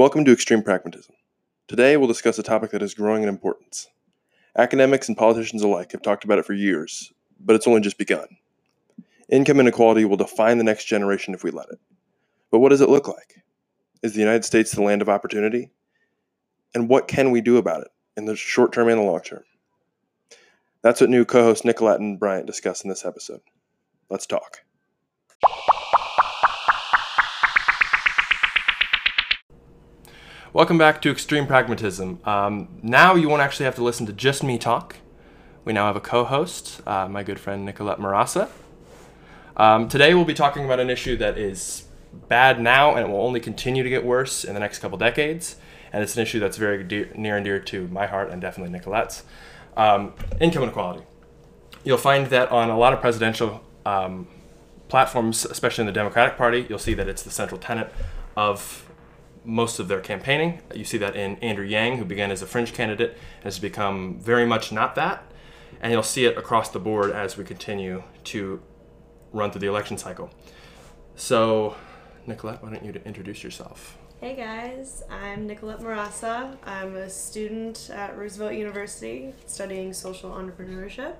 Welcome to Extreme Pragmatism. Today we'll discuss a topic that is growing in importance. Academics and politicians alike have talked about it for years, but it's only just begun. Income inequality will define the next generation if we let it. But what does it look like? Is the United States the land of opportunity? And what can we do about it in the short term and the long term? That's what new co hosts Nicolette and Bryant discuss in this episode. Let's talk. Welcome back to Extreme Pragmatism. Um, now you won't actually have to listen to just me talk. We now have a co host, uh, my good friend Nicolette Marasa. Um, today we'll be talking about an issue that is bad now and it will only continue to get worse in the next couple decades. And it's an issue that's very dear, near and dear to my heart and definitely Nicolette's um, income inequality. You'll find that on a lot of presidential um, platforms, especially in the Democratic Party, you'll see that it's the central tenet of most of their campaigning. You see that in Andrew Yang, who began as a fringe candidate and has become very much not that. And you'll see it across the board as we continue to run through the election cycle. So, Nicolette, why don't you introduce yourself? Hey guys, I'm Nicolette Marasa. I'm a student at Roosevelt University studying social entrepreneurship.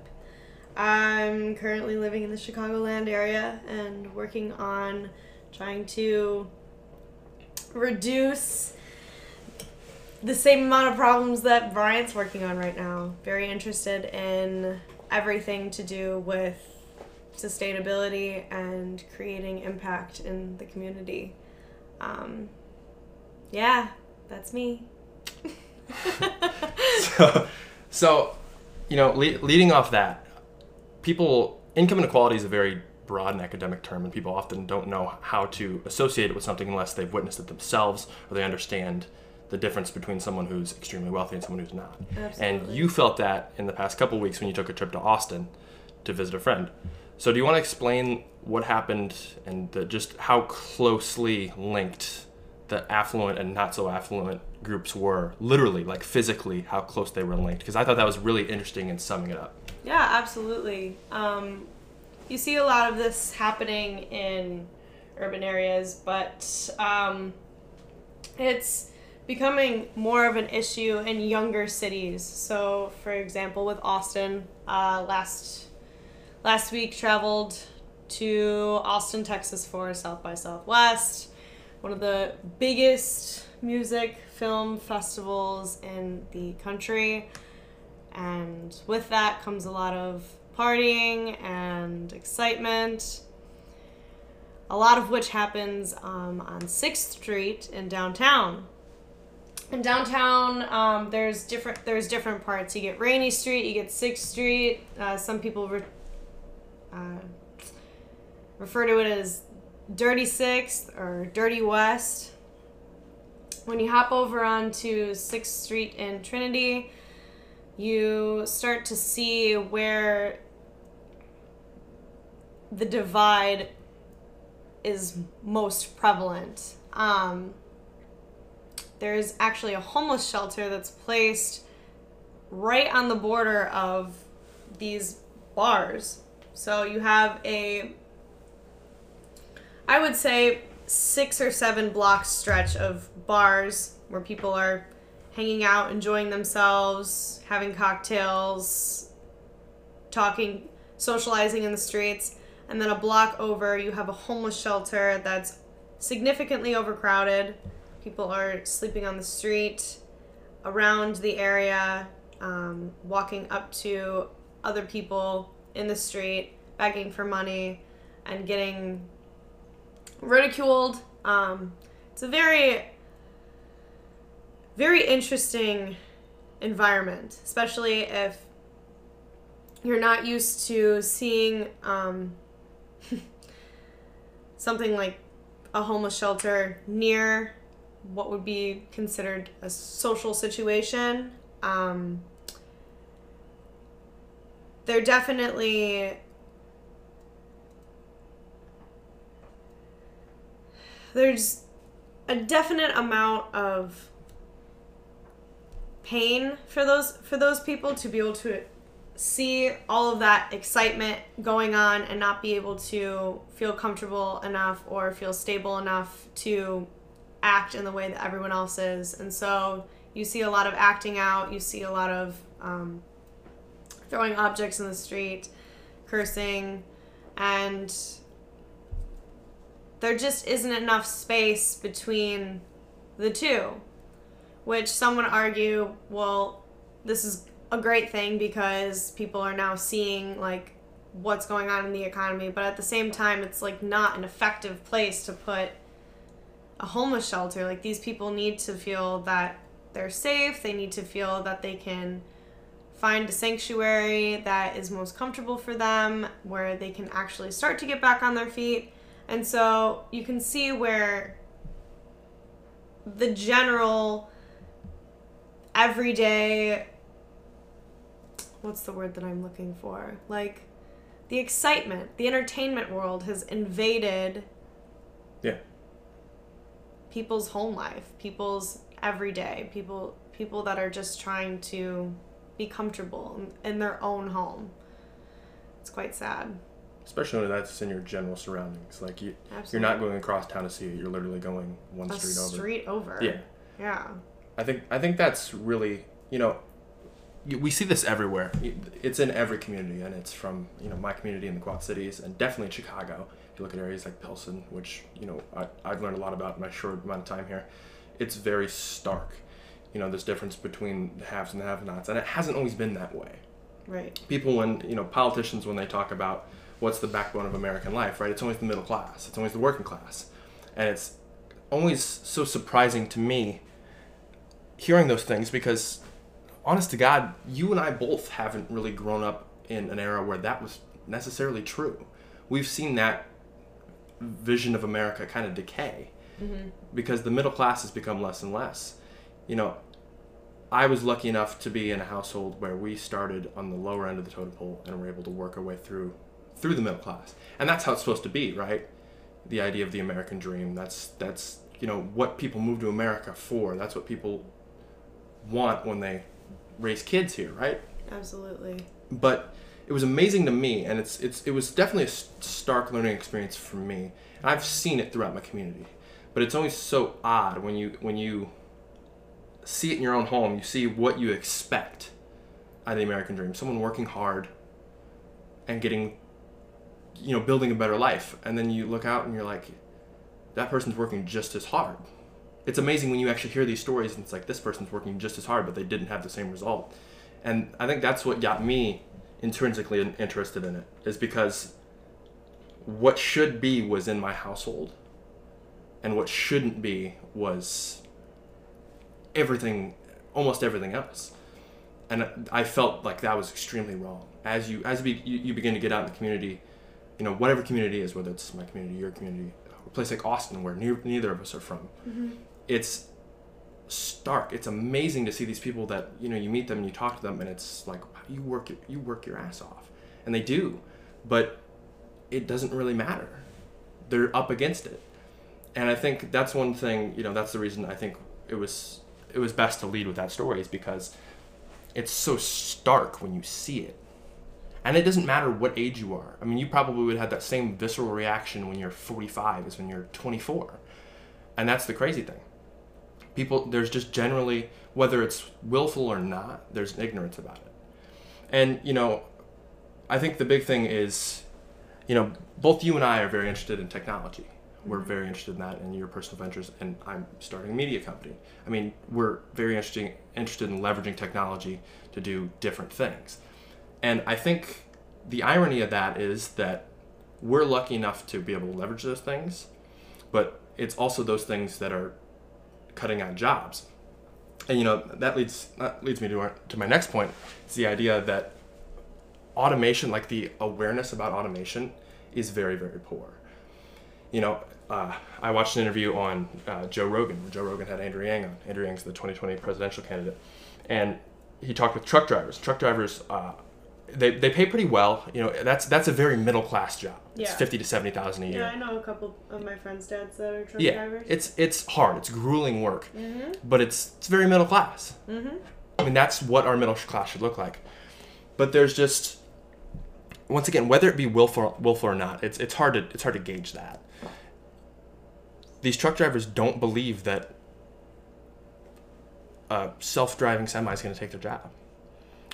I'm currently living in the Chicagoland area and working on trying to reduce the same amount of problems that Bryant's working on right now. Very interested in everything to do with sustainability and creating impact in the community. Um, yeah, that's me. so, so, you know, le- leading off that, people, income inequality is a very broad and academic term, and people often don't know how to associate it with something unless they've witnessed it themselves or they understand the difference between someone who's extremely wealthy and someone who's not. Absolutely. And you felt that in the past couple weeks when you took a trip to Austin to visit a friend. So, do you want to explain what happened and the, just how closely linked the affluent and not so affluent groups were? Literally, like physically, how close they were linked? Because I thought that was really interesting in summing it up. Yeah, absolutely. Um, you see a lot of this happening in urban areas, but um, it's becoming more of an issue in younger cities. So, for example, with Austin, uh, last last week traveled to Austin, Texas for South by Southwest, one of the biggest music film festivals in the country. And with that comes a lot of partying and excitement. A lot of which happens um, on 6th Street in downtown. In downtown, um, there's different there's different parts. You get Rainey Street, you get 6th Street. Uh, some people re- uh, refer to it as Dirty Sixth or Dirty West. When you hop over onto 6th Street in Trinity, you start to see where the divide is most prevalent. Um, there's actually a homeless shelter that's placed right on the border of these bars. So you have a, I would say, six or seven block stretch of bars where people are hanging out, enjoying themselves, having cocktails, talking, socializing in the streets. And then a block over, you have a homeless shelter that's significantly overcrowded. People are sleeping on the street, around the area, um, walking up to other people in the street, begging for money, and getting ridiculed. Um, it's a very very interesting environment, especially if you're not used to seeing um, something like a homeless shelter near what would be considered a social situation. Um, they're definitely there's a definite amount of pain for those for those people to be able to see all of that excitement going on and not be able to feel comfortable enough or feel stable enough to act in the way that everyone else is. And so you see a lot of acting out, you see a lot of um, throwing objects in the street, cursing, and there just isn't enough space between the two. Which some would argue, well, this is a great thing because people are now seeing like what's going on in the economy, but at the same time, it's like not an effective place to put a homeless shelter. Like these people need to feel that they're safe, they need to feel that they can find a sanctuary that is most comfortable for them, where they can actually start to get back on their feet. And so you can see where the general everyday what's the word that I'm looking for? Like the excitement, the entertainment world has invaded Yeah. people's home life, people's everyday, people people that are just trying to be comfortable in, their own home. It's quite sad. Especially when that's in your general surroundings. Like you, Absolutely. you're not going across town to see it. You're literally going one a street over. street over. Yeah. Yeah. I think I think that's really you know we see this everywhere. It's in every community, and it's from you know my community in the Quad Cities, and definitely in Chicago. If you look at areas like Pilsen, which you know I, I've learned a lot about in my short amount of time here, it's very stark. You know, this difference between the haves and the have-nots, and it hasn't always been that way. Right. People, when you know politicians, when they talk about what's the backbone of American life, right? It's always the middle class. It's always the working class, and it's always so surprising to me hearing those things because honest to god you and i both haven't really grown up in an era where that was necessarily true. We've seen that vision of america kind of decay mm-hmm. because the middle class has become less and less. You know i was lucky enough to be in a household where we started on the lower end of the totem pole and were able to work our way through through the middle class. And that's how it's supposed to be right? The idea of the american dream. That's that's you know what people move to america for. That's what people want when they raise kids here, right? Absolutely. But it was amazing to me, and it's it's it was definitely a stark learning experience for me. And I've seen it throughout my community, but it's always so odd when you when you see it in your own home. You see what you expect out of the American dream: someone working hard and getting, you know, building a better life, and then you look out and you're like, that person's working just as hard it's amazing when you actually hear these stories and it's like this person's working just as hard but they didn't have the same result. And i think that's what got me intrinsically interested in it is because what should be was in my household and what shouldn't be was everything almost everything else. And i felt like that was extremely wrong. As you as you, you begin to get out in the community you know whatever community is whether it's my community your community a place like austin where ne- neither of us are from mm-hmm. It's stark. It's amazing to see these people that you know you meet them and you talk to them and it's like you work it- you work your ass off, and they do, but it doesn't really matter. They're up against it, and I think that's one thing. You know, that's the reason I think it was it was best to lead with that story is because it's so stark when you see it. And it doesn't matter what age you are. I mean, you probably would have that same visceral reaction when you're 45 as when you're 24. And that's the crazy thing people there's just generally whether it's willful or not there's ignorance about it. And you know i think the big thing is you know both you and i are very interested in technology. We're mm-hmm. very interested in that and your personal ventures and i'm starting a media company. I mean we're very interesting interested in leveraging technology to do different things. And i think the irony of that is that we're lucky enough to be able to leverage those things but it's also those things that are cutting out jobs. And you know that leads that leads me to our, to my next point. It's the idea that automation, like the awareness about automation, is very very poor. You know, uh, I watched an interview on uh, Joe Rogan. Joe Rogan had Andrew Yang on. Andrew Yang's the 2020 presidential candidate, and he talked with truck drivers. Truck drivers, uh, they, they pay pretty well. You know, that's that's a very middle class job. It's Yeah. fifty to seventy thousand a year. Yeah, I know a couple of my friends' dads that are truck Yeah, drivers. it's it's hard. It's grueling work, Mhm. but it's it's very middle class. Mm-hmm. I mean, that's what our middle class should look like. But there's just once again, whether it be willful willful or not, it's it's hard to it's hard to gauge that. these truck drivers don't believe that a self-driving semi is going to take their job.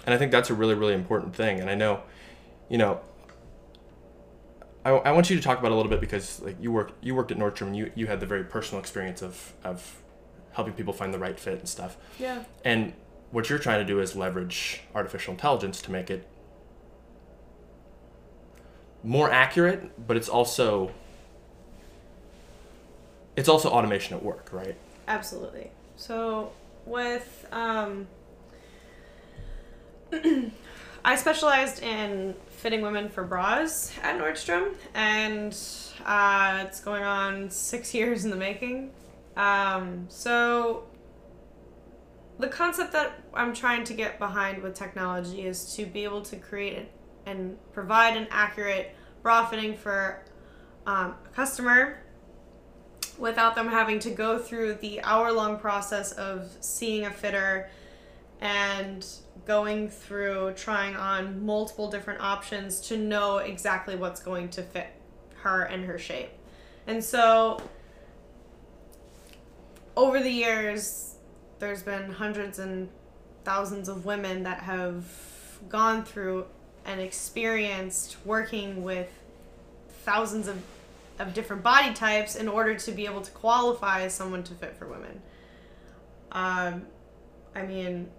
And I think that's a really, really important thing. And I know, you know, I, I want you to talk about it a little bit because like you work you worked at Nordstrom and you, you had the very personal experience of, of helping people find the right fit and stuff. Yeah. And what you're trying to do is leverage artificial intelligence to make it more accurate, but it's also it's also automation at work, right? Absolutely. So with um, I specialized in fitting women for bras at Nordstrom, and uh, it's going on six years in the making. Um, so the concept that I'm trying to get behind with technology is to be able to create and provide an accurate bra fitting for um, a customer without them having to go through the hour long process of seeing a fitter and going through trying on multiple different options to know exactly what's going to fit her and her shape. And so over the years, there's been hundreds and thousands of women that have gone through and experienced working with thousands of, of different body types in order to be able to qualify as someone to fit for women. Um, I mean,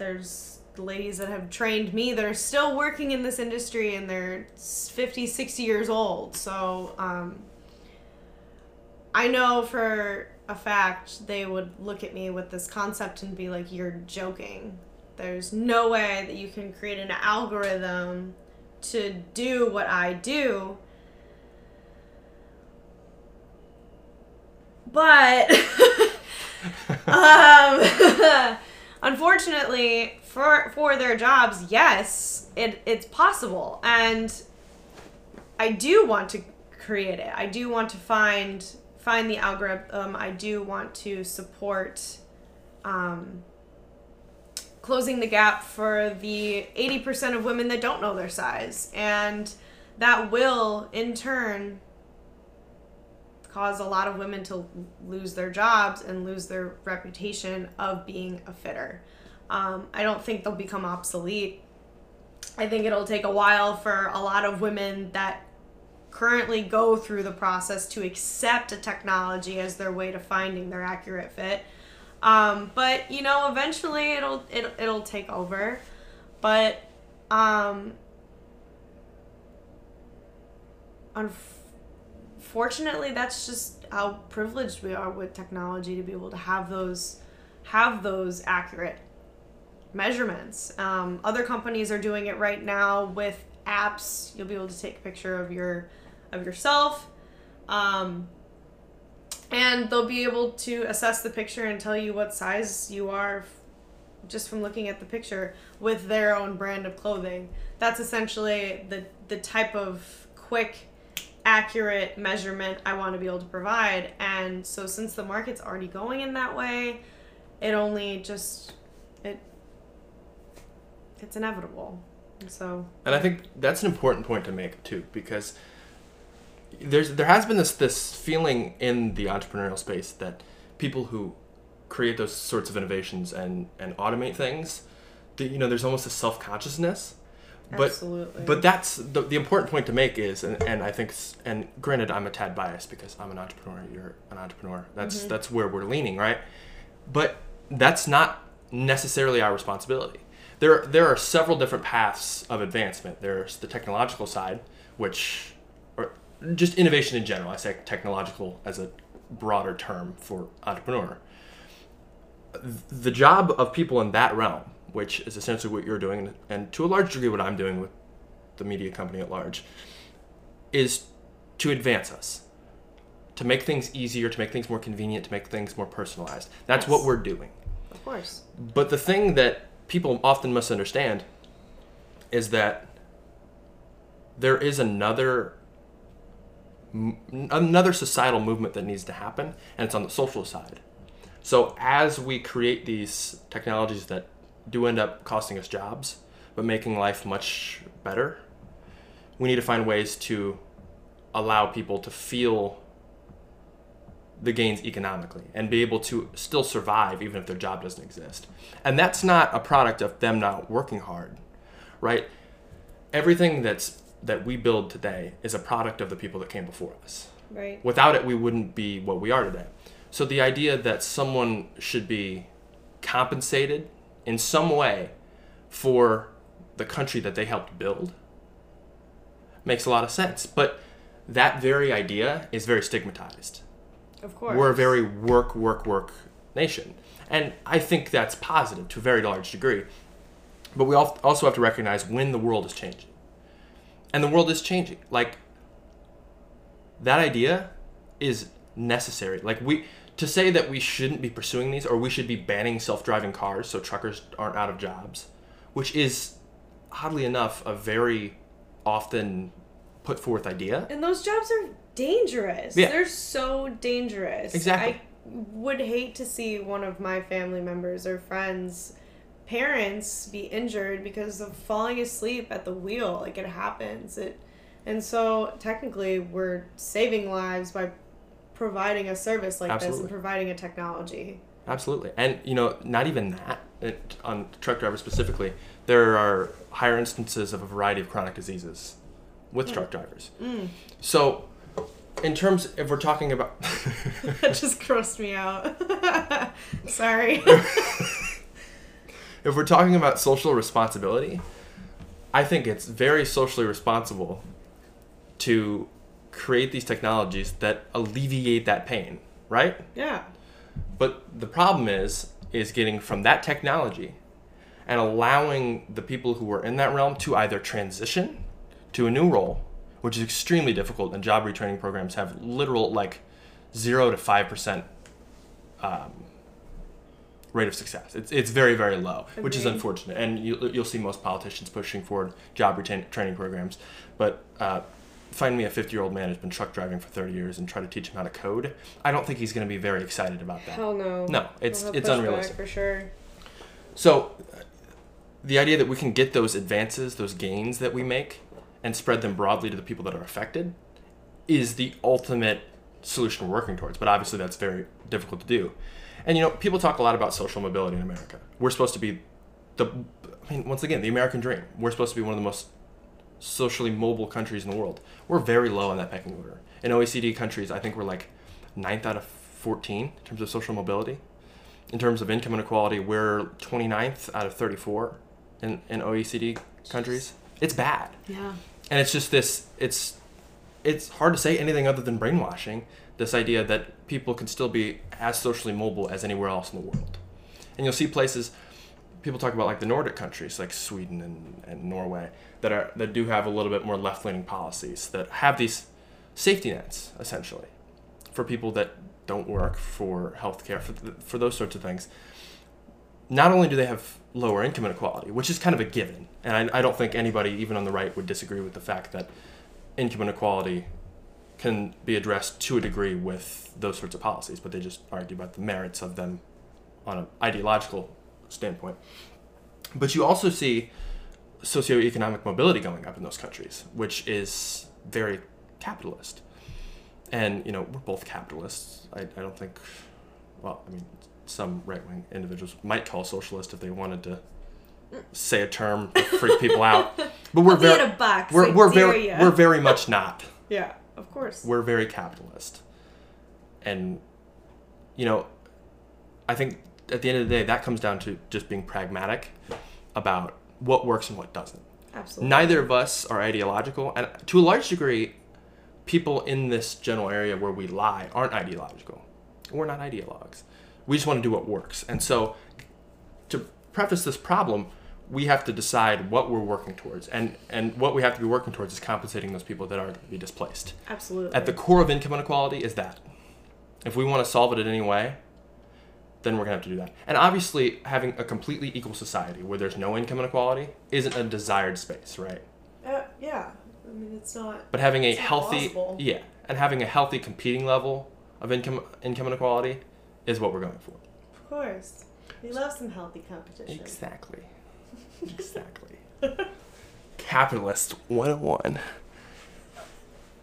there's ladies that have trained me that are still working in this industry and they're 50, 60 years old. So um, I know for a fact they would look at me with this concept and be like, you're joking. There's no way that you can create an algorithm to do what I do. But um, unfortunately, for for their jobs, yes, it it's possible, and I do want to create it. I do want to find find the algorithm. I do want to support um, closing the gap for the 80% of women that don't know their size. And that will, in turn, cause a lot of women to lose their jobs and lose their reputation of being a fitter. Um, I don't think they'll become obsolete. I think it'll take a while for a lot of women that currently go through the process to accept a technology as their way to finding their accurate fit. Um, but you know, eventually it'll it, it'll take over. But um, unfortunately, that's just how privileged we are with technology to be able to have those have those accurate measurements. Um, other companies are doing it right now with apps. You'll be able to take a picture of your of yourself. Um, and they'll be able to assess the picture and tell you what size you are just from looking at the picture with their own brand of clothing. That's essentially the the type of quick accurate measurement I want to be able to provide. And so since the market's already going in that way, it only just it it's inevitable. So And I think that's an important point to make too because there's there has been this this feeling in the entrepreneurial space that people who create those sorts of innovations and and automate things, that you know, there's almost a self consciousness. But Absolutely. but that's the, the important point to make is and, and I think and granted I'm a tad biased because I'm an entrepreneur you're an entrepreneur. That's mm-hmm. that's where we're leaning right? But that's not necessarily our responsibility. There there are several different paths of advancement. There's the technological side which or just innovation in general. I say technological as a broader term for entrepreneur. The job of people in that realm, which is essentially what you're doing, and to a large degree what I'm doing with the media company at large, is to advance us, to make things easier, to make things more convenient, to make things more personalized. That's what we're doing. of course. But the thing that people often misunderstand is that there is another another societal movement that needs to happen, and it's on the social side. So as we create these technologies that do end up costing us jobs, but making life much better, we need to find ways to allow people to feel the gains economically and be able to still survive even if their job doesn't exist. And that's not a product of them not working hard, right? Everything that's that we build today is a product of the people that came before us. Right. Without it, we wouldn't be what we are today. So the idea that someone should be compensated in some way for the country that they helped build makes a lot of sense. But that very idea is very stigmatized. Of course. We're a very work, work, work nation. And I think that's positive to a very large degree. But we also have to recognize when the world is changing. And the world is changing. Like, that idea is necessary. Like, we, to say that we shouldn't be pursuing these or we should be banning self driving cars so truckers aren't out of jobs, which is, oddly enough, a very often put forth idea. And those jobs are dangerous. Yeah. They're so dangerous. Exactly. I would hate to see one of my family members or friends parents be injured because of falling asleep at the wheel like it happens it and so technically we're saving lives by providing a service like this and providing a technology. Absolutely, and you know, not even that. It, on truck drivers specifically, there are higher instances of a variety of chronic diseases with hmm. truck drivers. Hmm. So, in terms, if we're talking about, that just grossed me out. Sorry. If we're talking about social responsibility, I think it's very socially responsible to create these technologies that alleviate that pain, right? yeah But the problem is, is getting from that technology and allowing the people who are in that realm to either transition to a new role, which is extremely difficult, and job retraining programs have literal like zero to five percent um, rate of success. It's, it's very very low, which is unfortunate, and you, you'll see most politicians pushing forward job retain, training programs, but. Uh, Find me a 50 year old man who's been truck driving for 30 years and try to teach him how to code. I don't think he's going to be very excited about that. hell no No, it's- it's unrealistic. for sure So, the idea that we can get those advances, those gains that we make, and spread them broadly to the people that are affected is the ultimate solution we're working towards. But obviously, that's very difficult to do. And you know, people talk a lot about social mobility in America. We're supposed to be the, I mean, once again, the American dream. We're supposed to be one of the most socially mobile countries in the world. We're very low on that pecking order. In OECD countries, I think we're like ninth out of 14 in terms of social mobility. In terms of income inequality, we're 29th out of 34 in, in OECD countries. It's bad. yeah And it's just this it's it's hard to say anything other than brainwashing, this idea that people can still be as socially mobile as anywhere else in the world. And you'll see places people talk about like the Nordic countries like Sweden and, and Norway that are that do have a little bit more left leaning policies that have these safety nets essentially for people that don't work for healthcare for, for those sorts of things not only do they have lower income inequality, which is kind of a given, and I, I don't think anybody, even on the right, would disagree with the fact that income inequality can be addressed to a degree with those sorts of policies, but they just argue about the merits of them on an ideological standpoint. But you also see socioeconomic mobility going up in those countries, which is very capitalist. And, you know, we're both capitalists. I, I don't think, well, I mean, some right wing individuals might call socialist if they wanted to say a term to freak people out. But we're Put me in very, box. we're, we're very, we're very much not. yeah, of course. We're very capitalist. And, you know, I think at the end of the day, that comes down to just being pragmatic about what works and what doesn't. Absolutely. Neither of us are ideological, and to a large degree, people in this general area where we lie aren't ideological. We're not ideologues. We just want to do what works. And so, to preface this problem, we have to decide what we're working towards, and and what we have to be working towards is compensating those people that are going to be displaced. Absolutely. At the core of income inequality is that. If we want to solve it in any way, then we're going to have to do that. And obviously, having a completely equal society where there's no income inequality isn't a desired space, right? Uh, yeah. I mean, it's not. But having a healthy, plausible. yeah, and having a healthy competing level of income income inequality is what we're going for. Of course. We love some healthy competition. Exactly. Exactly. Capitalist 101.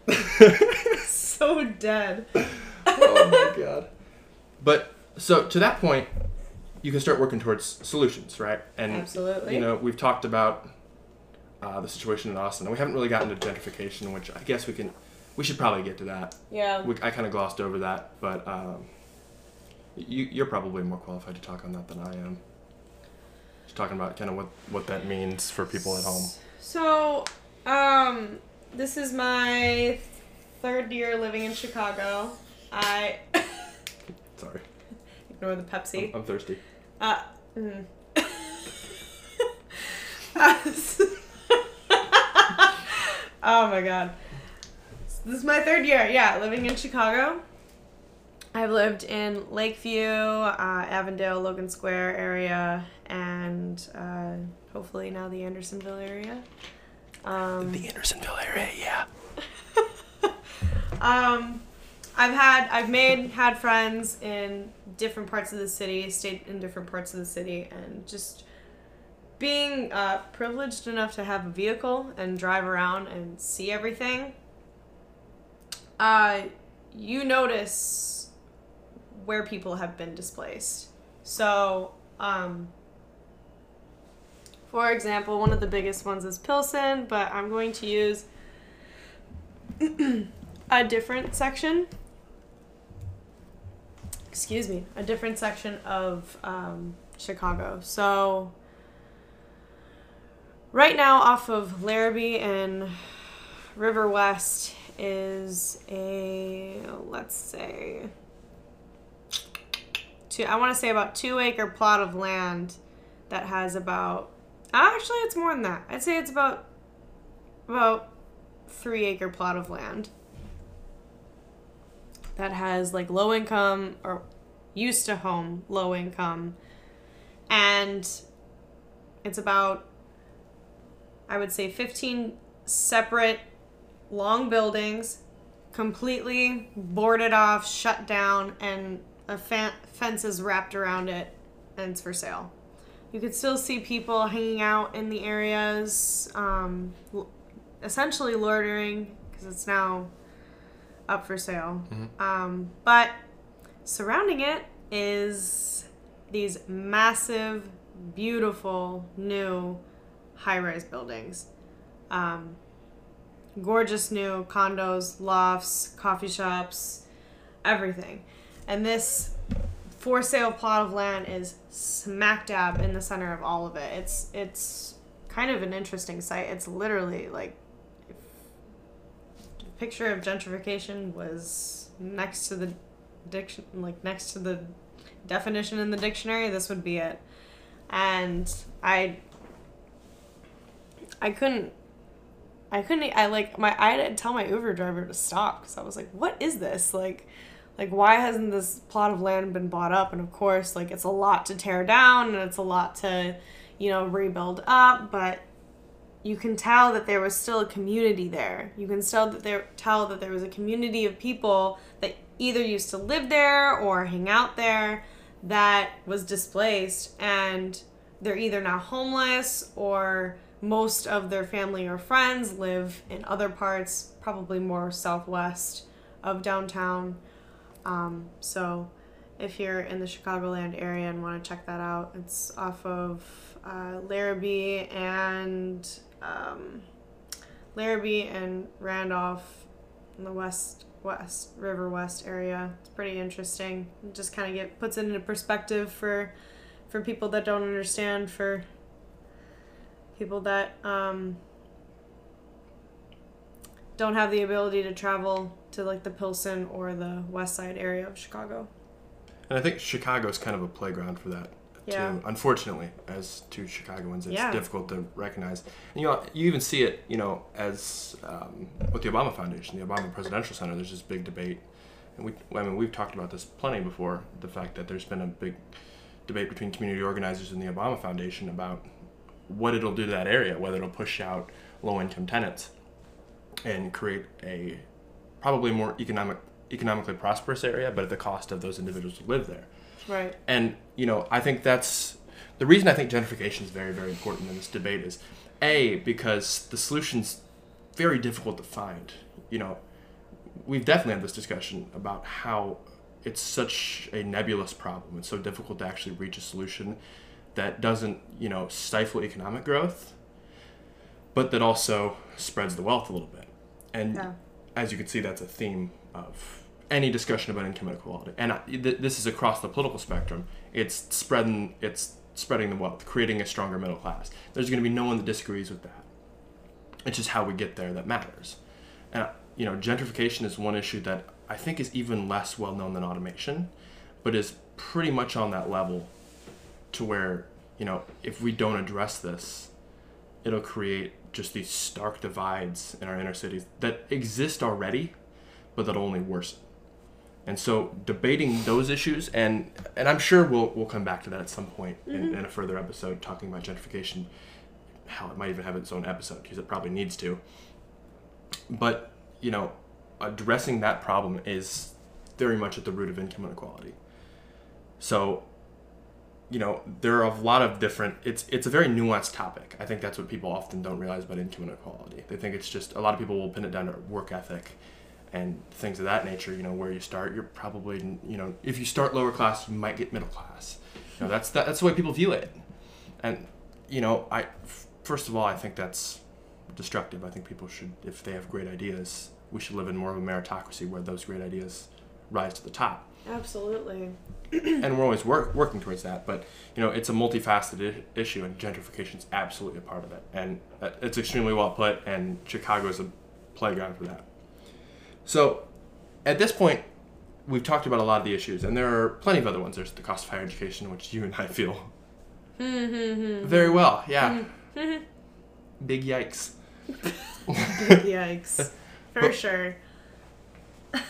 so dead. Oh oh my god. But so to that point, you can start working towards solutions, right? And Absolutely. you know, we've talked about uh, the situation in Austin, and we haven't really gotten to gentrification, which I guess we can. We should probably get to that. yeah. We, I kind of glossed over that, but um, you, you're probably more qualified to talk on that than I am. Just talking about kind of what what that means for people at home. So, um, this is my third year living in Chicago. I Sorry, ignore the Pepsi. I'm, I'm thirsty. Uh, mm. oh my god. This is my third year, yeah, living in Chicago. I've lived in Lakeview, uh, Avondale, Logan Square area, and uh, hopefully now the Andersonville area. Um, The Andersonville area, yeah. um, I've had, I've made, had friends in different parts of the city, stayed in different parts of the city, and just being uh, privileged enough to have a vehicle and drive around and see everything. Uh, you notice where people have been displaced. So, um, for example, one of the biggest ones is Pilsen, but I'm going to use a different section. Excuse me, a different section of um, Chicago. So, right now, off of Larrabee and River West is a let's say two. I want to say about two acre plot of land that has about actually it's more than that. I'd say it's about about three acre plot of land that has like low income or used to home low income. And it's about i would say 15 separate long buildings completely boarded off shut down and a fa- fence is wrapped around it and it's for sale. You could still see people hanging out in the areas um, essentially loitering because it's now up for sale. Um, but surrounding it is these massive, beautiful, new high rise buildings. Um, gorgeous new condos, lofts, coffee shops, everything. And this for sale plot of land is smack dab in the center of all of it. It's it's kind of an interesting site. It's literally like picture of gentrification was next to the diction like next to the definition in the dictionary, this would be it. And I I couldn't I couldn't I like my I had to tell my Uber driver to stop cuz I was like what is this? Like like why hasn't this plot of land been bought up and of course like it's a lot to tear down and it's a lot to you know rebuild up but you can tell that there was still a community there. You can still that there tell that there was a community of people that either used to live there or hang out there that was displaced and they're either now homeless or most of their family or friends live in other parts probably more southwest of downtown. Um, so if you're in the Chicagoland area and want to check that out, it's off of uh, Larrabee and um, Larrabee and Randolph in the west west River West area. It's pretty interesting. It just kind of get puts it into perspective for for people that don't understand, for people that um, don't have the ability to travel to like the Pilsen or the West Side area of Chicago. And I think Chicago's kind of a playground for that. Yeah. Too. Unfortunately, as two Chicagoans, it's Yeah. difficult to recognize. And you know, you even see it, you know, as um, with the Obama Foundation, the Obama Presidential Center. There's this big debate, and we, I mean, we've talked about this plenty before. The fact that there's been a big debate between community organizers and the Obama Foundation about what it'll do to that area, whether it'll push out low-income tenants and create a probably more economic, economically prosperous area, but at the cost of those individuals who live there. Right. And you know, I think that's the reason I think gentrification is very, very important in this debate is a because the solution's very difficult to find. You know, we've definitely had this discussion about how it's such a nebulous problem. It's so difficult to actually reach a solution that doesn't, you know, stifle economic growth, but that also spreads the wealth a little bit. And Yeah. as you can see, that's a theme of any discussion about income inequality. And th- this is across the political spectrum. It's spreading, it's spreading the wealth, creating a stronger middle class. There's going to be no one that disagrees with that. It's just how we get there that matters. And you know, gentrification is one issue that I think is even less well known than automation, but is pretty much on that level to where, you know, if we don't address this, it'll create just these stark divides in our inner cities that exist already, but that'll only worsen. And so debating those issues and and I'm sure we'll we'll come back to that at some point in, mm-hmm. in a further episode talking about gentrification. How it might even have its own episode because it probably needs to. But, you know, addressing that problem is very much at the root of income inequality. So, you know, there are a lot of different. It's it's a very nuanced topic. I think that's what people often don't realize about income inequality. They think it's just a lot of people will pin it down to work ethic and things of that nature. You know, where you start, you're probably you know, if you start lower class, you might get middle class. You know, that's that, that's the way people view it. And you know, I f- first of all, I think that's destructive. I think people should, if they have great ideas, we should live in more of a meritocracy where those great ideas rise to the top Absolutely. and we're always work, working towards that. But you know, it's a multifaceted issue, and gentrification is absolutely a part of it. And uh, it's extremely well put, and Chicago is a playground for that. So, at this point, we've talked about a lot of the issues, and there are plenty of other ones. There's the cost of higher education, which you and I feel mm-hmm. very well. Yeah, mm-hmm. Mm-hmm. big yikes. Big yikes. For But- sure.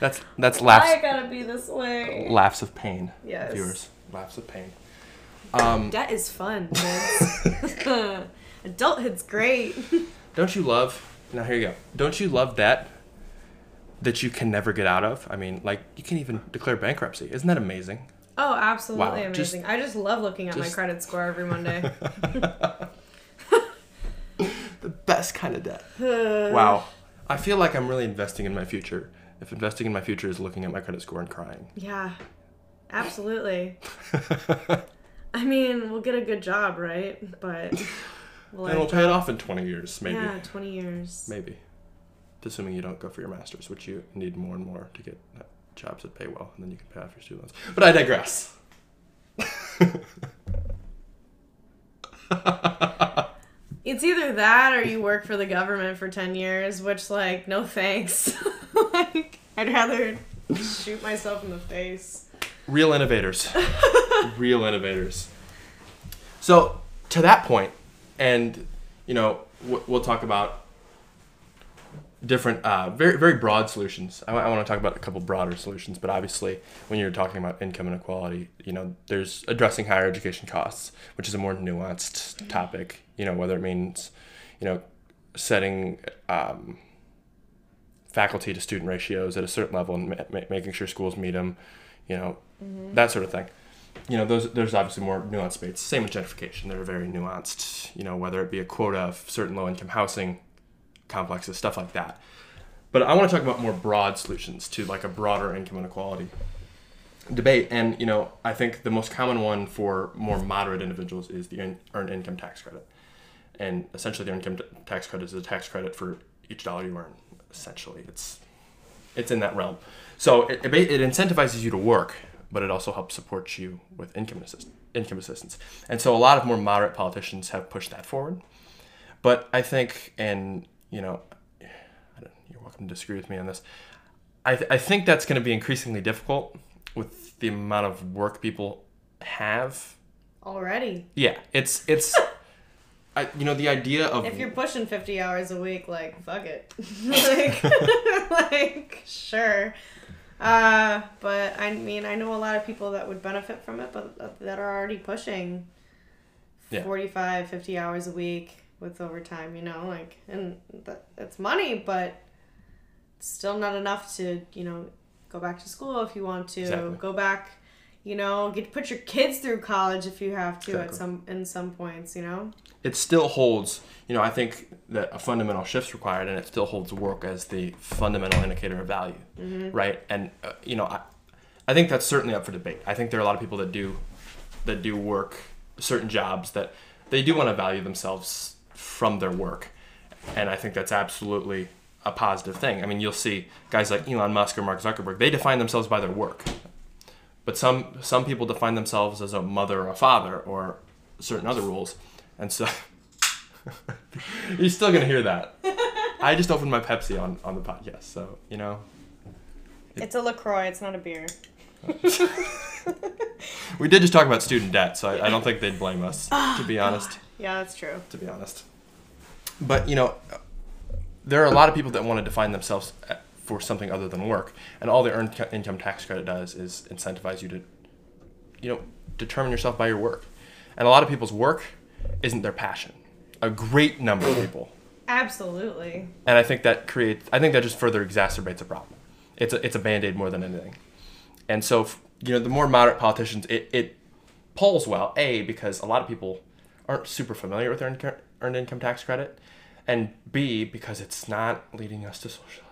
That's that's laughs I gotta be this way. laughs of pain, Yes. viewers. Laughs of pain. Um, That is fun. Adulthood's great. Don't you love? Now here you go. Don't you love that? That you can never get out of. I mean, like you can even declare bankruptcy. Isn't that amazing? Oh, absolutely Wow, just- amazing. I just love looking at my credit score every Monday. The best kind of debt. wow. I feel like I'm really investing in my future. If investing in my future is looking at my credit score and crying. Yeah, absolutely. I mean, we'll get a good job, right? But we'll and we'll pay it off in 20 years, maybe. Yeah, 20 years. Maybe. Assuming you don't go for your master's, which you need more and more to get jobs that pay well, and then you can pay off your student loans. But I digress. It's either that or you work for the government for 10 years, which, like, no thanks. like, I'd rather shoot myself in the face. Real innovators. Real innovators. So, to that point, and, you know, w- we'll talk about different, uh, very, very broad solutions. I, want to talk about a couple broader solutions, but obviously, when you're talking about income inequality, you know, there's addressing higher education costs, which is a more nuanced topic, you know, whether it means, you know, setting, um, faculty to student ratios at a certain level and ma- ma- making sure schools meet them, you know, that sort of thing. You know, those there's obviously more nuanced debates. Same with gentrification; they're very nuanced. You know, whether it be a quota of certain low-income housing complexes, stuff like that. But I want to talk about more broad solutions to like a broader income inequality debate. And you know, I think the most common one for more moderate individuals is the earned income tax credit. And essentially, the income tax credit is a tax credit for each dollar you earn. Essentially, it's it's in that realm. So it, it incentivizes you to work, but it also helps support you with income assist- income assistance. And so a lot of more moderate politicians have pushed that forward. But I think, and you know, I don't, you're welcome to disagree with me on this. I, th- I think that's going to be increasingly difficult with the amount of work people have. Already. Yeah, it's it's. I, you know the idea of If you're pushing 50 hours a week, like, fuck it. like, like, sure. Uh, but I mean, I know a lot of people that would benefit from it, but that are already pushing Yeah. 45, 50 hours a week with overtime, you know, like, and that, it's money, but it's still not enough to, you know, go back to school if you want to, Exactly. go back, you know, get put your kids through college if you have to at some in some points, you know. it still holds, you know, I think that a fundamental shift's required and it still holds work as the fundamental indicator of value, right? And, uh, you know, I, I think that's certainly up for debate. I think there are a lot of people that do, that do work certain jobs that they do want to value themselves from their work. And I think that's absolutely a positive thing. I mean, you'll see guys like Elon Musk or Mark Zuckerberg, they define themselves by their work. But some some people define themselves as a mother or a father or certain other roles. And so you're still gonna hear that. I just opened my Pepsi on, on the podcast, so you know. It's a Lacroix. It's not a beer. We did just talk about student debt, so I, I don't think they'd blame us, ah, to be honest. Yeah, that's true. To be honest. But you know, there are a lot of people that want to define themselves for something other than work, and all the earned income tax credit does is incentivize you to, you know, determine yourself by your work. And a lot of people's work isn't their passion. A great number of people Absolutely. and I think that creates. I think that just further exacerbates a problem. It's a it's a band aid more than anything, and so you know the more moderate politicians, it it polls well. A because a lot of people aren't super familiar with earned earned income tax credit, and B because it's not leading us to socialism.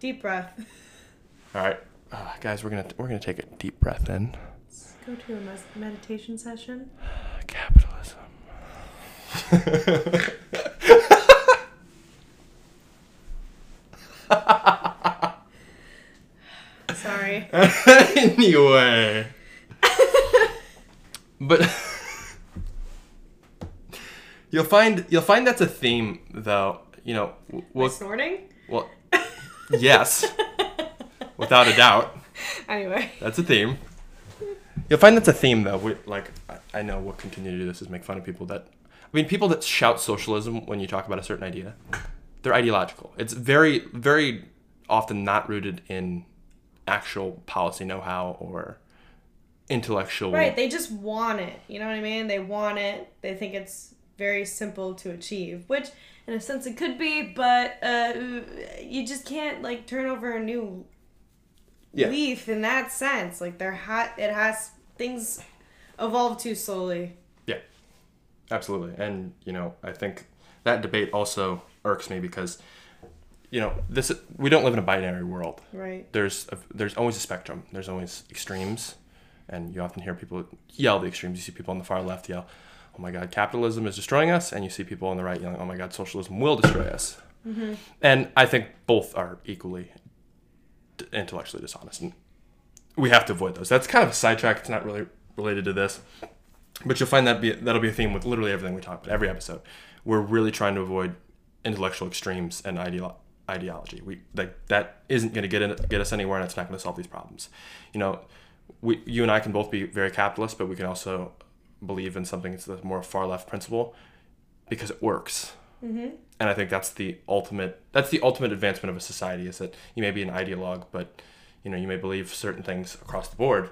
Deep breath. All right, uh, guys, we're gonna we're gonna take a deep breath in. Let's go to a mes- meditation session. Capitalism. Sorry. anyway. but you'll find you'll find that's a theme though. You know, w- Am snorting? well yes, without a doubt, Anyway. that's a theme. You'll find that's a theme though. We, like I, I know we'll continue to do this is make fun of people that I mean people that shout socialism when you talk about a certain idea. They're ideological. It's very very often not rooted in actual policy know-how or intellectual Right, they just want it. You know what I mean? They want it. They think it's very simple to achieve, which in a sense it could be, but uh, you just can't like turn over a new Yeah. leaf in that sense. Like they're hot. it has things evolve too slowly. Yeah, absolutely. And you know, I think that debate also irks me because you know this we don't live in a binary world. Right. There's a, there's always a spectrum. There's always extremes, and you often hear people yell the extremes. You see people on the far left yell, "Oh my God, capitalism is destroying us," and you see people on the right yelling, "Oh my God, socialism will destroy us." Mm-hmm. And I think both are equally d- intellectually dishonest, and we have to avoid those. That's kind of a sidetrack. It's not really related to this. But you'll find that be that'll be a theme with literally everything we talk about, every episode. We're really trying to avoid intellectual extremes and ideolo- ideology. We like that isn't going to get in, get us anywhere, and it's not going to solve these problems. You know, we you and I can both be very capitalist, but we can also believe in something that's the more far left principle because it works. Mm-hmm. And I think that's the ultimate that's the ultimate advancement of a society is that you may be an ideologue, but you know you may believe certain things across the board,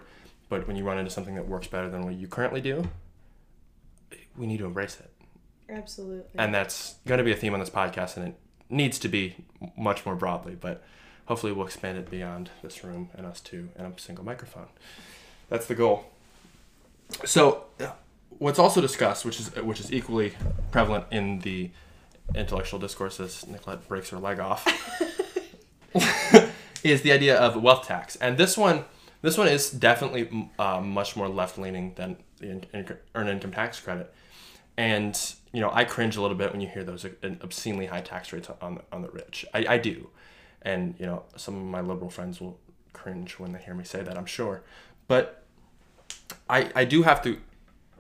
but when you run into something that works better than what you currently do, we need to embrace it. Absolutely. And that's going to be a theme on this podcast, and it needs to be much more broadly, but hopefully we'll expand it beyond this room and us two and a single microphone. That's the goal. So, what's also discussed, which is which is equally prevalent in the intellectual discourse as Nicolette breaks her leg off, is the idea of wealth tax, and this one, this one is definitely uh, much more left leaning than the in- in- earned income tax credit, and you know I cringe a little bit when you hear those uh, obscenely high tax rates on the, on the rich. I, I do, and you know some of my liberal friends will cringe when they hear me say that. I'm sure, but I I do have to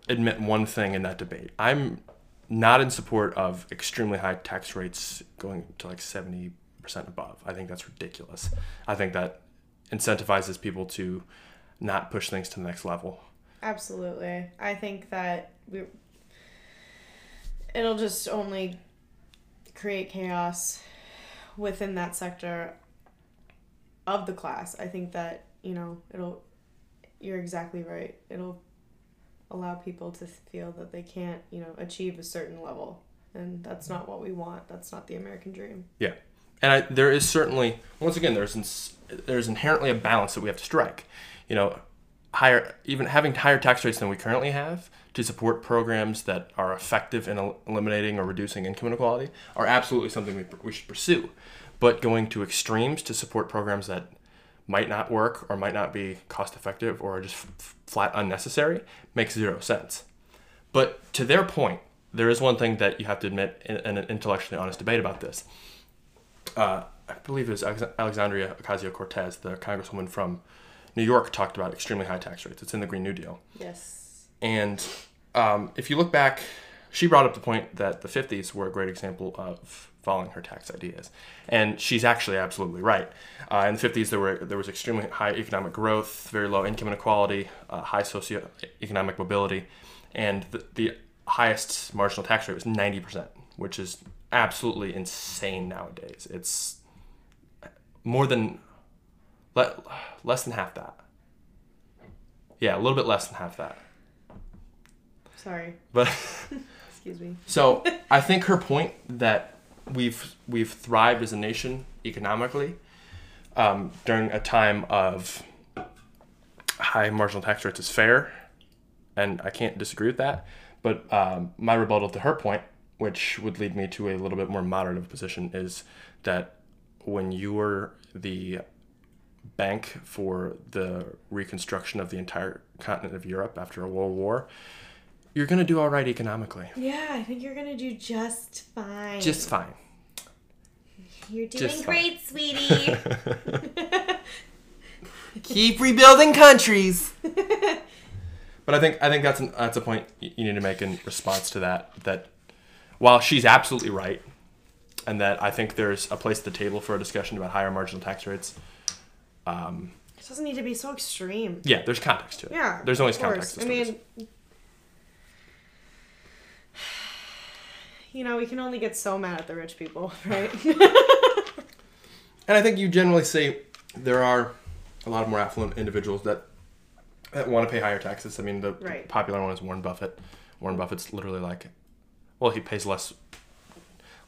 admit one thing in that debate. I'm not in support of extremely high tax rates going to like 70% above. I think that's ridiculous. I think that incentivizes people to not push things to the next level. Absolutely. I think that we it'll just only create chaos within that sector of the class. I think that, you know, it'll you're exactly right. It'll allow people to feel that they can't, you know, achieve a certain level. And that's not what we want. That's not the American dream. Yeah. And I, there is certainly once again there's ins- there's inherently a balance that we have to strike. You know, higher even having higher tax rates than we currently have to support programs that are effective in el- eliminating or reducing income inequality are absolutely something we, we should pursue. But going to extremes to support programs that might not work or might not be cost effective or just f- flat unnecessary makes zero sense. But to their point, there is one thing that you have to admit in, in an intellectually honest debate about this. Uh, I believe it was Alexandria Ocasio Cortez, the congresswoman from New York, talked about extremely high tax rates. It's in the Green New Deal. Yes. And um, if you look back, she brought up the point that the 50s were a great example of following her tax ideas, and she's actually absolutely right. Uh, in the 50s, there were there was extremely high economic growth, very low income inequality, uh, high socioeconomic mobility, and the, the highest marginal tax rate was 90%, which is absolutely insane nowadays. It's more than le- less than half that. Yeah, a little bit less than half that. Sorry. But Excuse me. so I think her point that we've we've thrived as a nation economically um, during a time of high marginal tax rates is fair, and I can't disagree with that. But um, my rebuttal to her point, which would lead me to a little bit more moderate position, is that when you were the bank for the reconstruction of the entire continent of Europe after a world war, you're gonna do all right economically. Yeah, I think you're gonna do just fine. Just fine. You're doing just fine. great, sweetie. Keep rebuilding countries. but I think I think that's an, that's a point you need to make in response to that. That while she's absolutely right, and that I think there's a place at the table for a discussion about higher marginal tax rates. Um, it doesn't need to be so extreme. yeah, there's context to it. Yeah. there's always of context. To I mean, you know, we can only get so mad at the rich people, right? And I think you generally say there are a lot of more affluent individuals that, that want to pay higher taxes. I mean, the Right. popular one is Warren Buffett. Warren Buffett's literally like, well, he pays less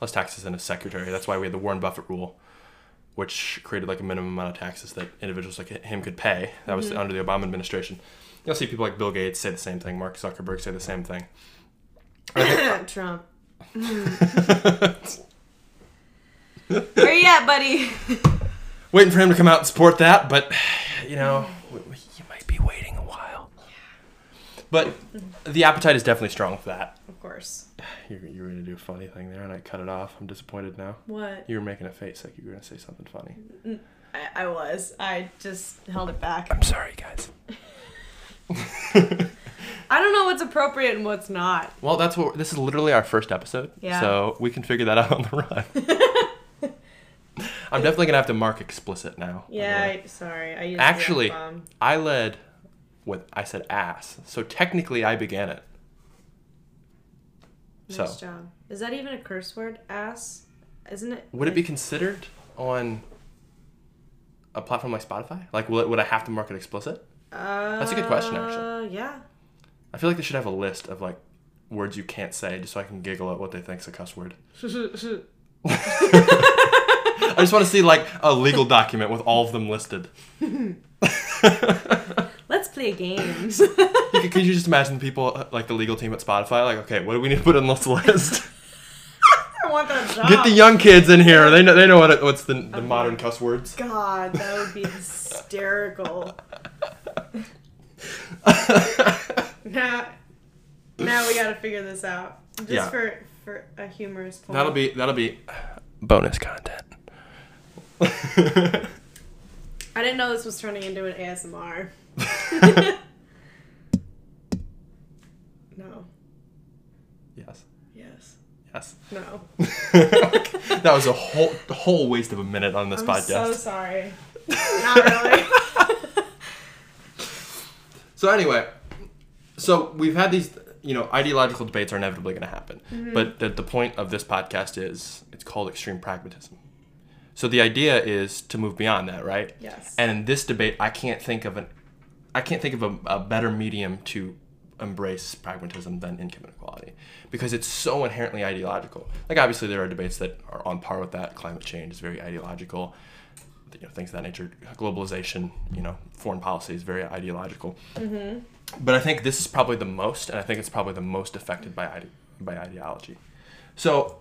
less taxes than his secretary. That's why we had the Warren Buffett rule, which created like a minimum amount of taxes that individuals like him could pay. That was mm-hmm. under the Obama administration. You'll see people like Bill Gates say the same thing. Mark Zuckerberg say the same thing. Trump. Mm. Where you at, buddy? Waiting for him to come out and support that, but you know, you might be waiting a while. But the appetite is definitely strong for that. Of course. You, you were gonna do a funny thing there, and I cut it off. I'm disappointed now. What? You were making a face like you were gonna say something funny. I, I was. I just held it back. I'm sorry, guys. I don't know what's appropriate and what's not. Well, that's what this is. Literally our first episode, Yeah. so we can figure that out on the run. I'm definitely gonna have to mark explicit now. Yeah. I, sorry. I used Actually- I led with I said ass, so technically I began it. Nice So job. Is that even a curse word? Ass? Isn't it? would it be considered on a platform like Spotify? Like, will it, would I have to mark it explicit? Uh, That's a good question, actually. Yeah. I feel like they should have a list of like words you can't say, just so I can giggle at what they think's a cuss word. I just want to see like a legal document with all of them listed. Let's play games. You could, could you just imagine people uh, like the legal team at Spotify? Like, okay, what do we need to put on this list? I want that job. Get the young kids in here. They know they know what it, what's the, the modern cuss words. God, that would be hysterical. Now, now we gotta figure this out. Just Yeah. for for a humorous point. That'll be that'll be bonus content. I didn't know this was turning into an ASMR. no. yes. Yes. Yes. No. that was a whole whole waste of a minute on this I'm podcast. so sorry. Not really. So anyway, so we've had these, you know, ideological debates are inevitably going to happen. Mm-hmm. But the, the point of this podcast is it's called extreme pragmatism. So the idea is to move beyond that, right? yes. And in this debate, I can't think of an, I can't think of a, a better medium to embrace pragmatism than income inequality because it's so inherently ideological. Like obviously there are debates that are on par with that. Climate change is very ideological. You know, things of that nature. Globalization, you know, foreign policy is very ideological. Mm-hmm. But I think this is probably the most, and I think it's probably the most affected by ide- by ideology. So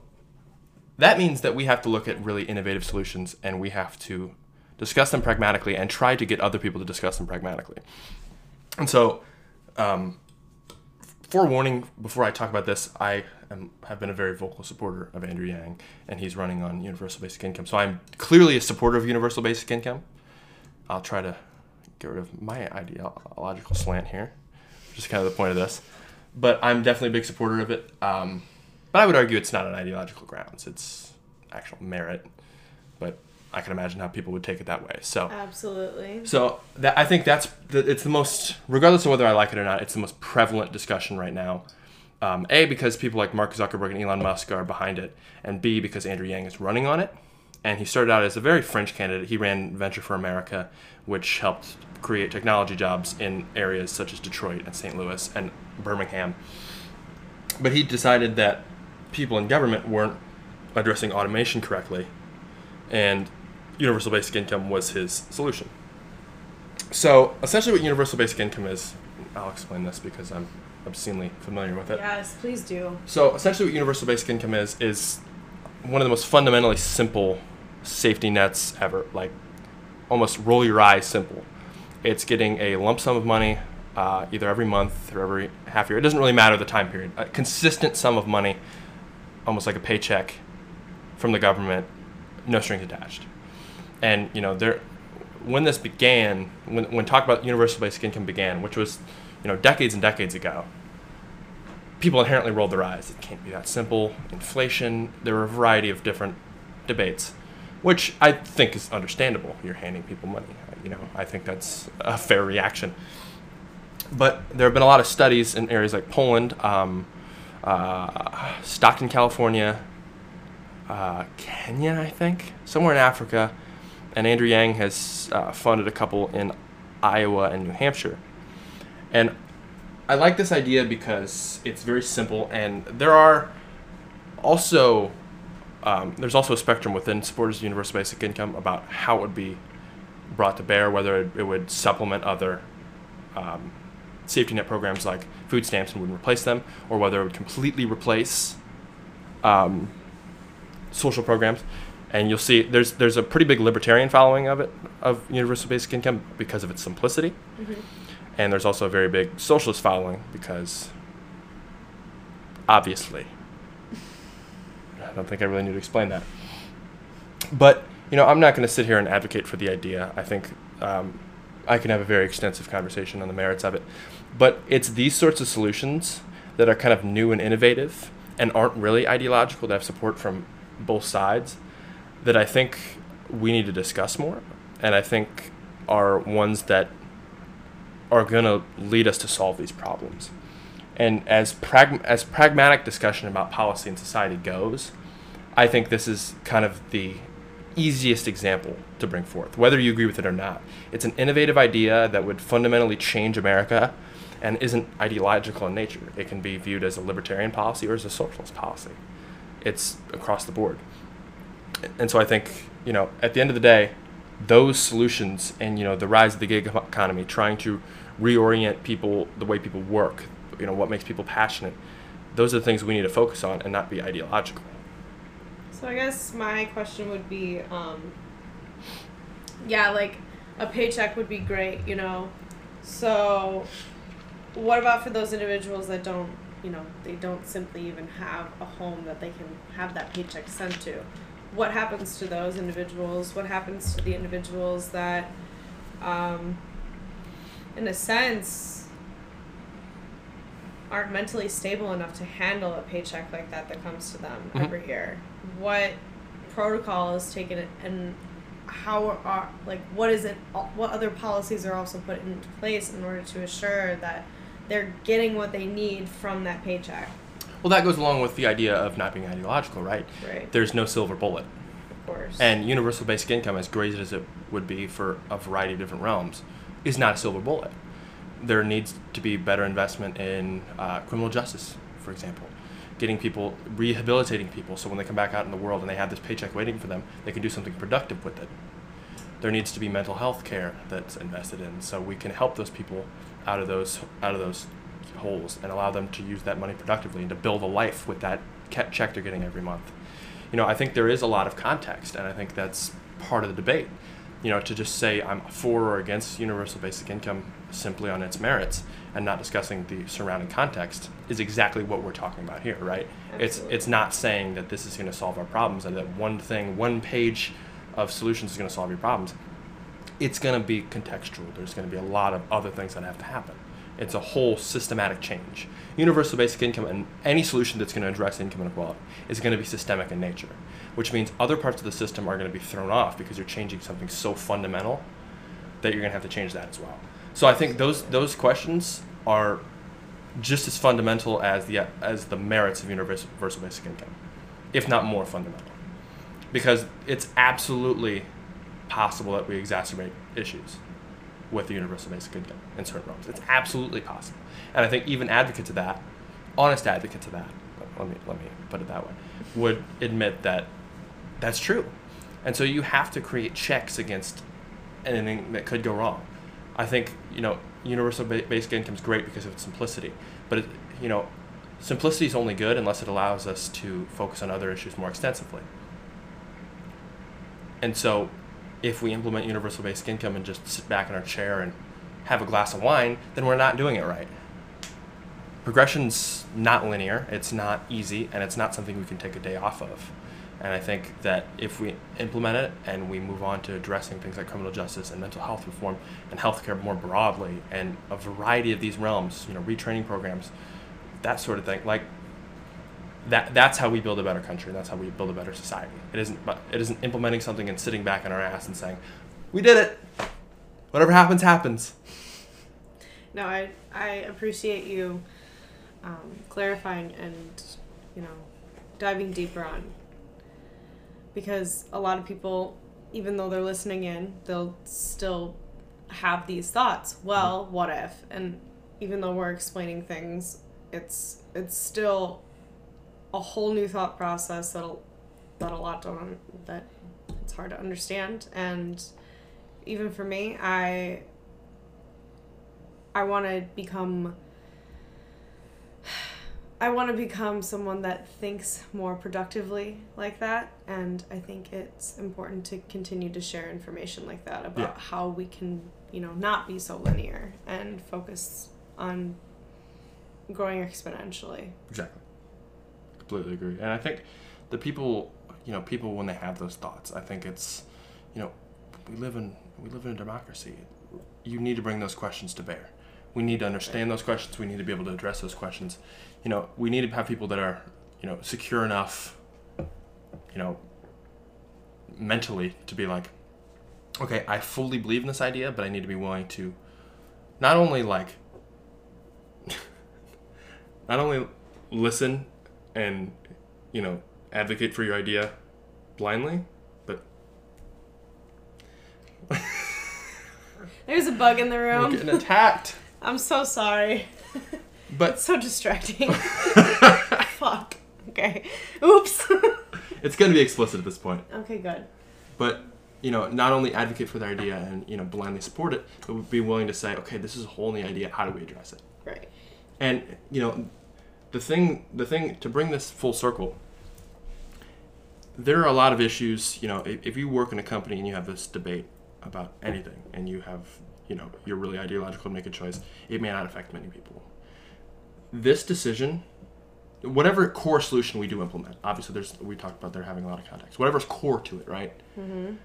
that means that we have to look at really innovative solutions, and we have to discuss them pragmatically and try to get other people to discuss them pragmatically. And so, um, forewarning before I talk about this, I am, have been a very vocal supporter of Andrew Yang, and he's running on universal basic income. So I'm clearly a supporter of universal basic income. I'll try to get rid of my ideological slant here, is kind of the point of this. But I'm definitely a big supporter of it. Um, but I would argue it's not on ideological grounds; it's actual merit. But I can imagine how people would take it that way. So Absolutely. so that I think that's the, it's the most, regardless of whether I like it or not, it's the most prevalent discussion right now. Um, a because people like Mark Zuckerberg and Elon Musk are behind it, and B because Andrew Yang is running on it. And he started out as a very French candidate. He ran Venture for America, which helped create technology jobs in areas such as Detroit and St. Louis and Birmingham. But he decided that people in government weren't addressing automation correctly, and universal basic income was his solution. So essentially, what universal basic income is, I'll explain this because I'm obscenely familiar with it. Yes, please do. So essentially, what universal basic income is is one of the most fundamentally simple safety nets ever. Like almost roll your eyes simple. It's getting a lump sum of money uh, either every month or every half year. It doesn't really matter the time period. A consistent sum of money, almost like a paycheck from the government, no strings attached. And you know, there, when this began, when when talk about universal basic income began, which was, you know, decades and decades ago, people inherently rolled their eyes. It can't be that simple. Inflation. There were a variety of different debates, which I think is understandable. You're handing people money. You know, I think that's a fair reaction. But there have been a lot of studies in areas like Poland, um, uh, Stockton, California, uh, Kenya, I think, somewhere in Africa, and Andrew Yang has uh, funded a couple in Iowa and New Hampshire. And I like this idea because it's very simple, and there are also um, there's also a spectrum within supporters of universal basic income about how it would be brought to bear, whether it, it would supplement other um, safety net programs like food stamps and wouldn't replace them, or whether it would completely replace um, social programs. And you'll see there's there's a pretty big libertarian following of it of universal basic income because of its simplicity, and there's also a very big socialist following because obviously I don't think I really need to explain that. But you know, I'm not going to sit here and advocate for the idea. I think um, I can have a very extensive conversation on the merits of it. But it's these sorts of solutions that are kind of new and innovative and aren't really ideological that have support from both sides that I think we need to discuss more. And I think are ones that are going to lead us to solve these problems. And as prag- as pragmatic discussion about policy and society goes, I think this is kind of the easiest example to bring forth, whether you agree with it or not. It's an innovative idea that would fundamentally change America and isn't ideological in nature. It can be viewed as a libertarian policy or as a socialist policy. It's across the board. And so I think, you know, at the end of the day, those solutions and, you know, the rise of the gig economy, trying to reorient people, the way people work, you know, what makes people passionate, those are the things we need to focus on and not be ideological. So I guess my question would be, um, yeah, like a paycheck would be great, you know. So, what about for those individuals that don't, you know, they don't simply even have a home that they can have that paycheck sent to? What happens to those individuals? What happens to the individuals that, um, in a sense, aren't mentally stable enough to handle a paycheck like that that comes to them Mhm. every year? What protocol is taken and how are like what is it what other policies are also put into place in order to assure that they're getting what they need from that paycheck Well, that goes along with the idea of not being ideological, right? right There's no silver bullet. of course And universal basic income, as great as it would be for a variety of different realms, is not a silver bullet. there needs to be better investment in uh, criminal justice, for example, getting people, rehabilitating people, so when they come back out in the world and they have this paycheck waiting for them, they can do something productive with it. There needs to be mental health care that's invested in, so we can help those people out of those out of those holes and allow them to use that money productively and to build a life with that check they're getting every month. You know, I think there is a lot of context, and I think that's part of the debate. You know, to just say I'm for or against universal basic income simply on its merits and not discussing the surrounding context is exactly what we're talking about here, right? Absolutely. It's it's not saying that this is going to solve our problems and that one thing, one page of solutions is going to solve your problems. It's going to be contextual. There's going to be a lot of other things that have to happen. It's a whole systematic change. Universal basic income and any solution that's going to address income inequality is going to be systemic in nature, which means other parts of the system are going to be thrown off because you're changing something so fundamental that you're going to have to change that as well. So I think those those questions are just as fundamental as the as the merits of universal basic income, if not more fundamental, because it's absolutely possible that we exacerbate issues with the universal basic income in certain realms. It's absolutely possible, and I think even advocates of that, honest advocates of that, let me let me put it that way, would admit that that's true, and so you have to create checks against anything that could go wrong. I think you know universal basic income is great because of its simplicity, but it, you know simplicity is only good unless it allows us to focus on other issues more extensively. And so, if we implement universal basic income and just sit back in our chair and have a glass of wine, then we're not doing it right. Progression's not linear, it's not easy, and it's not something we can take a day off of. And I think that if we implement it and we move on to addressing things like criminal justice and mental health reform and healthcare more broadly and a variety of these realms, you know, retraining programs, that sort of thing, like that that's how we build a better country. That's how we build a better society. It isn't it isn't implementing something and sitting back on our ass and saying, "We did it. Whatever happens, happens." No, I I appreciate you um, clarifying and you know diving deeper on because a lot of people even though they're listening in they'll still have these thoughts. Well mm-hmm. what if? And even though we're explaining things it's it's still a whole new thought process that'll that a lot don't that it's hard to understand. And even for me i i want to become I want to become someone that thinks more productively like that. And I think it's important to continue to share information like that about yeah. how we can, you know, not be so linear and focus on growing exponentially. Exactly. Completely agree. And I think the people, you know, people when they have those thoughts, I think it's, you know, we live in we live in a democracy. You need to bring those questions to bear we need to understand those questions. We need to be able to address those questions. You know, we need to have people that are, you know, secure enough, you know, mentally to be like, okay, I fully believe in this idea, but I need to be willing to not only like, not only listen and, you know, advocate for your idea blindly, but. There's a bug in the room. We're getting attacked. I'm so sorry. But it's so distracting. Fuck. Okay. Oops. it's gonna be explicit at this point. Okay, good. But you know, not only advocate for the idea and you know blindly support it, but be willing to say, okay, this is a whole new idea. How do we address it? Right. And you know, the thing, the thing to bring this full circle. There are a lot of issues. You know, if, if you work in a company and you have this debate about anything, and you have you know you're really ideological to make a choice, it may not affect many people. This decision, whatever core solution we do implement, obviously there's we talked about there having a lot of context. Whatever's core to it, right? Mm-hmm.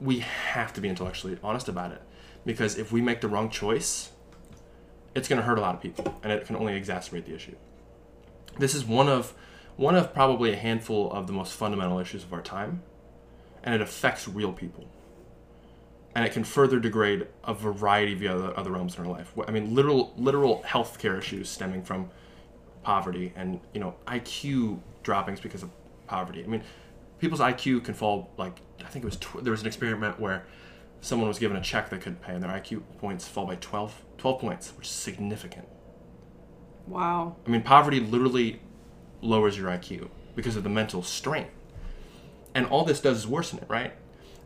We have to be intellectually honest about it because if we make the wrong choice, it's going to hurt a lot of people, and it can only exacerbate the issue. This is one of one of probably a handful of the most fundamental issues of our time, and it affects real people and it can further degrade a variety of other, other realms in our life. I mean, literal literal healthcare issues stemming from poverty and you know IQ droppings because of poverty. I mean, people's IQ can fall like I think it was tw- there was an experiment where someone was given a check they couldn't pay and their IQ points fall by 12, 12 points, which is significant. Wow. I mean, poverty literally lowers your IQ because of the mental strain. And all this does is worsen it, right?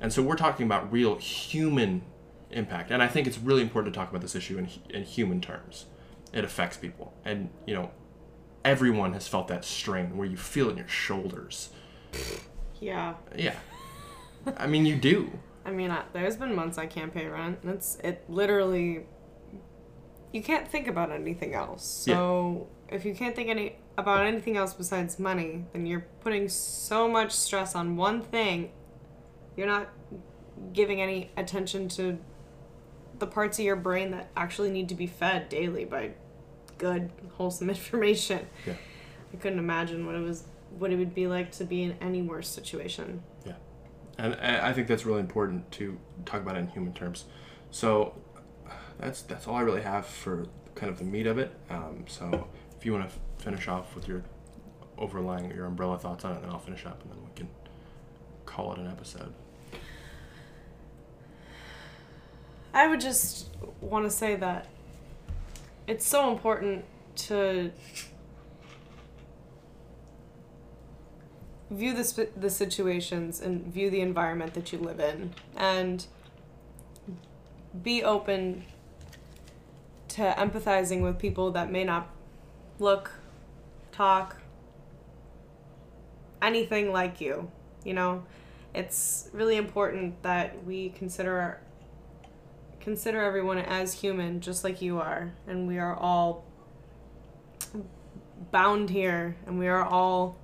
And so we're talking about real human impact. And I think it's really important to talk about this issue in, in human terms. It affects people. And, you know, everyone has felt that strain where you feel it in your shoulders. Yeah. Yeah. I mean, you do. I mean, I, there's been months I can't pay rent. It's it literally. You can't think about anything else. So if you can't think any about anything else besides money, then you're putting so much stress on one thing. You're not giving any attention to the parts of your brain that actually need to be fed daily by good, wholesome information. Yeah. I couldn't imagine what it was, what it would be like to be in any worse situation. Yeah. And I think that's really important to talk about it in human terms. So that's that's all I really have for kind of the meat of it. Um, so if you want to finish off with your overlying your umbrella thoughts on it, then I'll finish up and then we can call it an episode. I would just want to say that it's so important to view the, the situations and view the environment that you live in and be open to empathizing with people that may not look, talk, anything like you. You know, it's really important that we consider consider everyone as human just like you are. And we are all bound here and we are all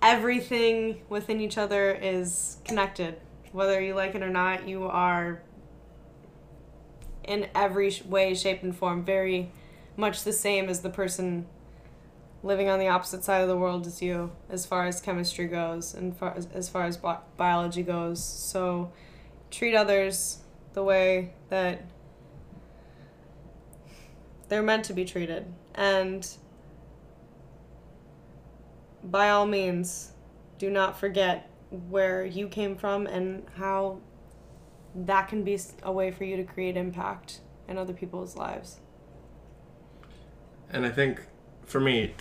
everything within each other is connected. Whether you like it or not you are in every way shape and form very much the same as the person living on the opposite side of the world as you as far as chemistry goes and far as, far as bi- biology goes. So treat others the way that they're meant to be treated. And by all means, do not forget where you came from and how that can be a way for you to create impact in other people's lives. And I think for me,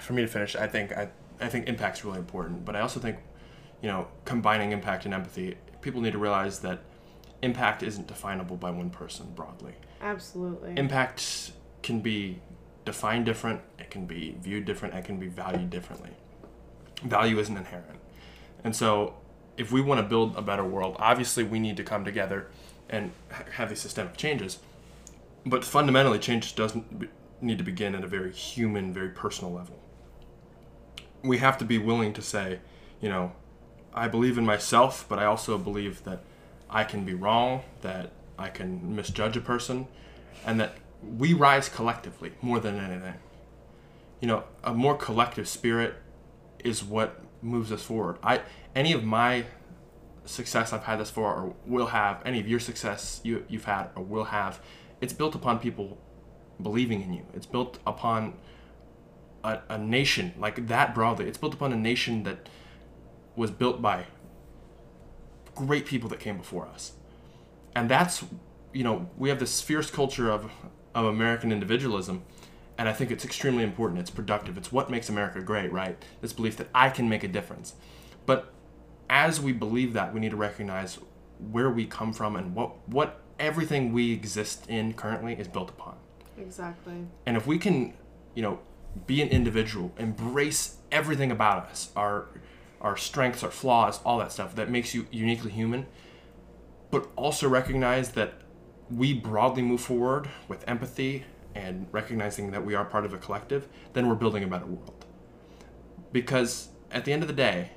for me to finish, I think I, I think impact's really important. But I also think, you know, combining impact and empathy, people need to realize that impact isn't definable by one person broadly. Absolutely. Impact can be defined different. It can be viewed different. It can be valued differently. Value isn't inherent, and so if we want to build a better world, obviously we need to come together and have these systemic changes. But fundamentally, change doesn't need to begin at a very human, very personal level. We have to be willing to say, you know, I believe in myself, but I also believe that I can be wrong, that I can misjudge a person, and that we rise collectively more than anything. You know, a more collective spirit is what moves us forward. I any of my success I've had thus far or will have, any of your success you, you've had or will have, it's built upon people believing in you. It's built upon a, a nation like that broadly. It's built upon a nation that was built by great people that came before us. And that's, you know, we have this fierce culture of, of American individualism. And I think it's extremely important. It's productive. It's what makes America great, right? This belief that I can make a difference. But as we believe that, we need to recognize where we come from and what, what everything we exist in currently is built upon. exactly. And if we can, you know, be an individual, embrace everything about us, our our strengths, our flaws, all that stuff that makes you uniquely human, but also recognize that we broadly move forward with empathy and recognizing that we are part of a collective, then we're building a better world. Because at the end of the day,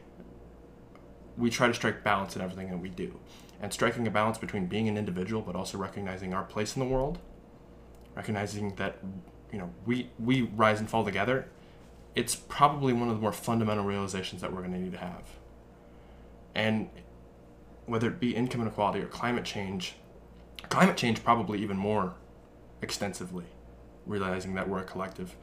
we try to strike balance in everything that we do. And striking a balance between being an individual but also recognizing our place in the world recognizing that you know we we rise and fall together it's probably one of the more fundamental realizations that we're going to need to have and whether it be income inequality or climate change climate change probably even more extensively realizing that we're a collective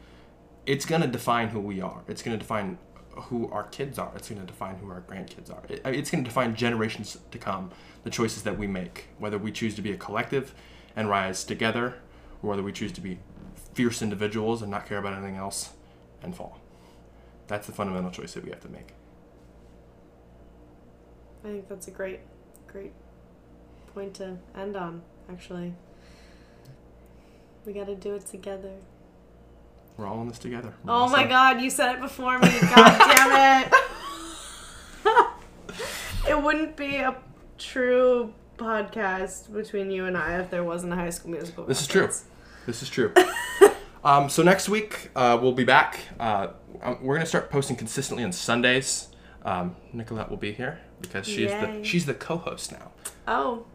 it's going to define who we are it's going to define who our kids are. It's going to define who our grandkids are. It, it's going to define generations to come. The choices that we make, whether we choose to be a collective and rise together, or whether we choose to be fierce individuals and not care about anything else and fall. That's the fundamental choice that we have to make. I think that's a great, great point to end on, actually. We gotta do it together. We're all in this together. Oh my god, you said it before me. God damn it. it wouldn't be a true podcast between you and I if there wasn't a high school musical. This is true. This is true. um, so next week uh, we'll be back. Uh, um, we're gonna start posting consistently on Sundays. Um, Nicolette will be here because she's the she's the co-host now. Oh,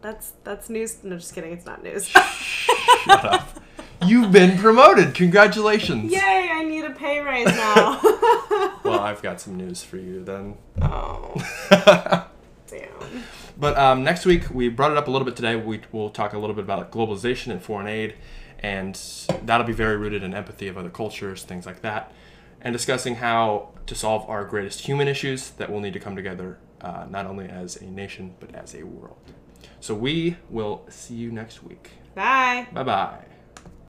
that's that's news. No, just kidding. It's not news. Shut up. You've been promoted. Congratulations. Yay! I need a pay raise now. Well, I've got some news for you then. oh, damn. But um, next week, we brought it up a little bit today. We will talk a little bit about globalization and foreign aid, and that'll be very rooted in empathy of other cultures, things like that, and discussing how to solve our greatest human issues that will need to come together, uh, not only as a nation, but as a world. So we will see you next week. Bye. Bye bye.